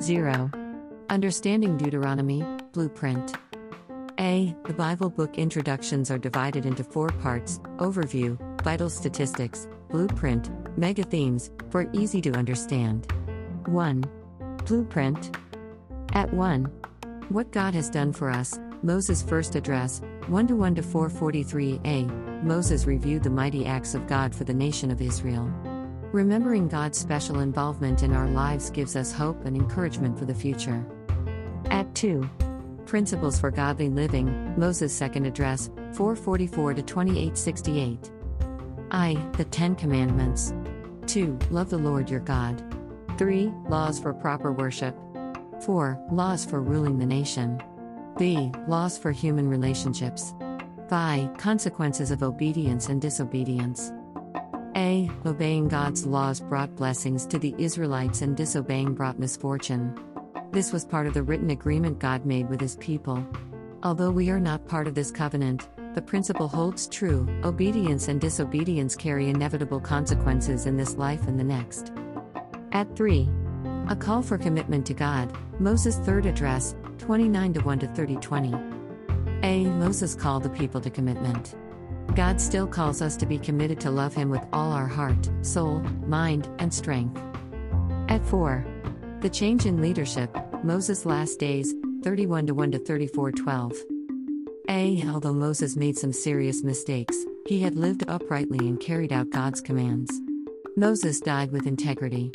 0. Understanding Deuteronomy, Blueprint. A. The Bible book introductions are divided into four parts Overview, Vital Statistics, Blueprint, Mega Themes, for easy to understand. 1. Blueprint. At 1. What God has done for us, Moses' first address, 1 to 1 to 443a. Moses reviewed the mighty acts of God for the nation of Israel. Remembering God's special involvement in our lives gives us hope and encouragement for the future. At 2. Principles for Godly Living, Moses' second address, 444 to 2868. I. The Ten Commandments. 2. Love the Lord your God. 3. Laws for proper worship. 4. Laws for ruling the nation. B. Laws for human relationships. 5. Consequences of obedience and disobedience. A. Obeying God's laws brought blessings to the Israelites and disobeying brought misfortune. This was part of the written agreement God made with his people. Although we are not part of this covenant, the principle holds true obedience and disobedience carry inevitable consequences in this life and the next. At 3. A call for commitment to God, Moses' third address, 29 to 1 to 30 20. A. Moses called the people to commitment. God still calls us to be committed to love Him with all our heart, soul, mind, and strength. At 4. The change in leadership, Moses' last days, 31 to 1 to 34 12. A. Although Moses made some serious mistakes, he had lived uprightly and carried out God's commands. Moses died with integrity.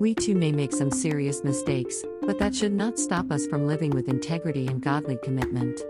We too may make some serious mistakes, but that should not stop us from living with integrity and godly commitment.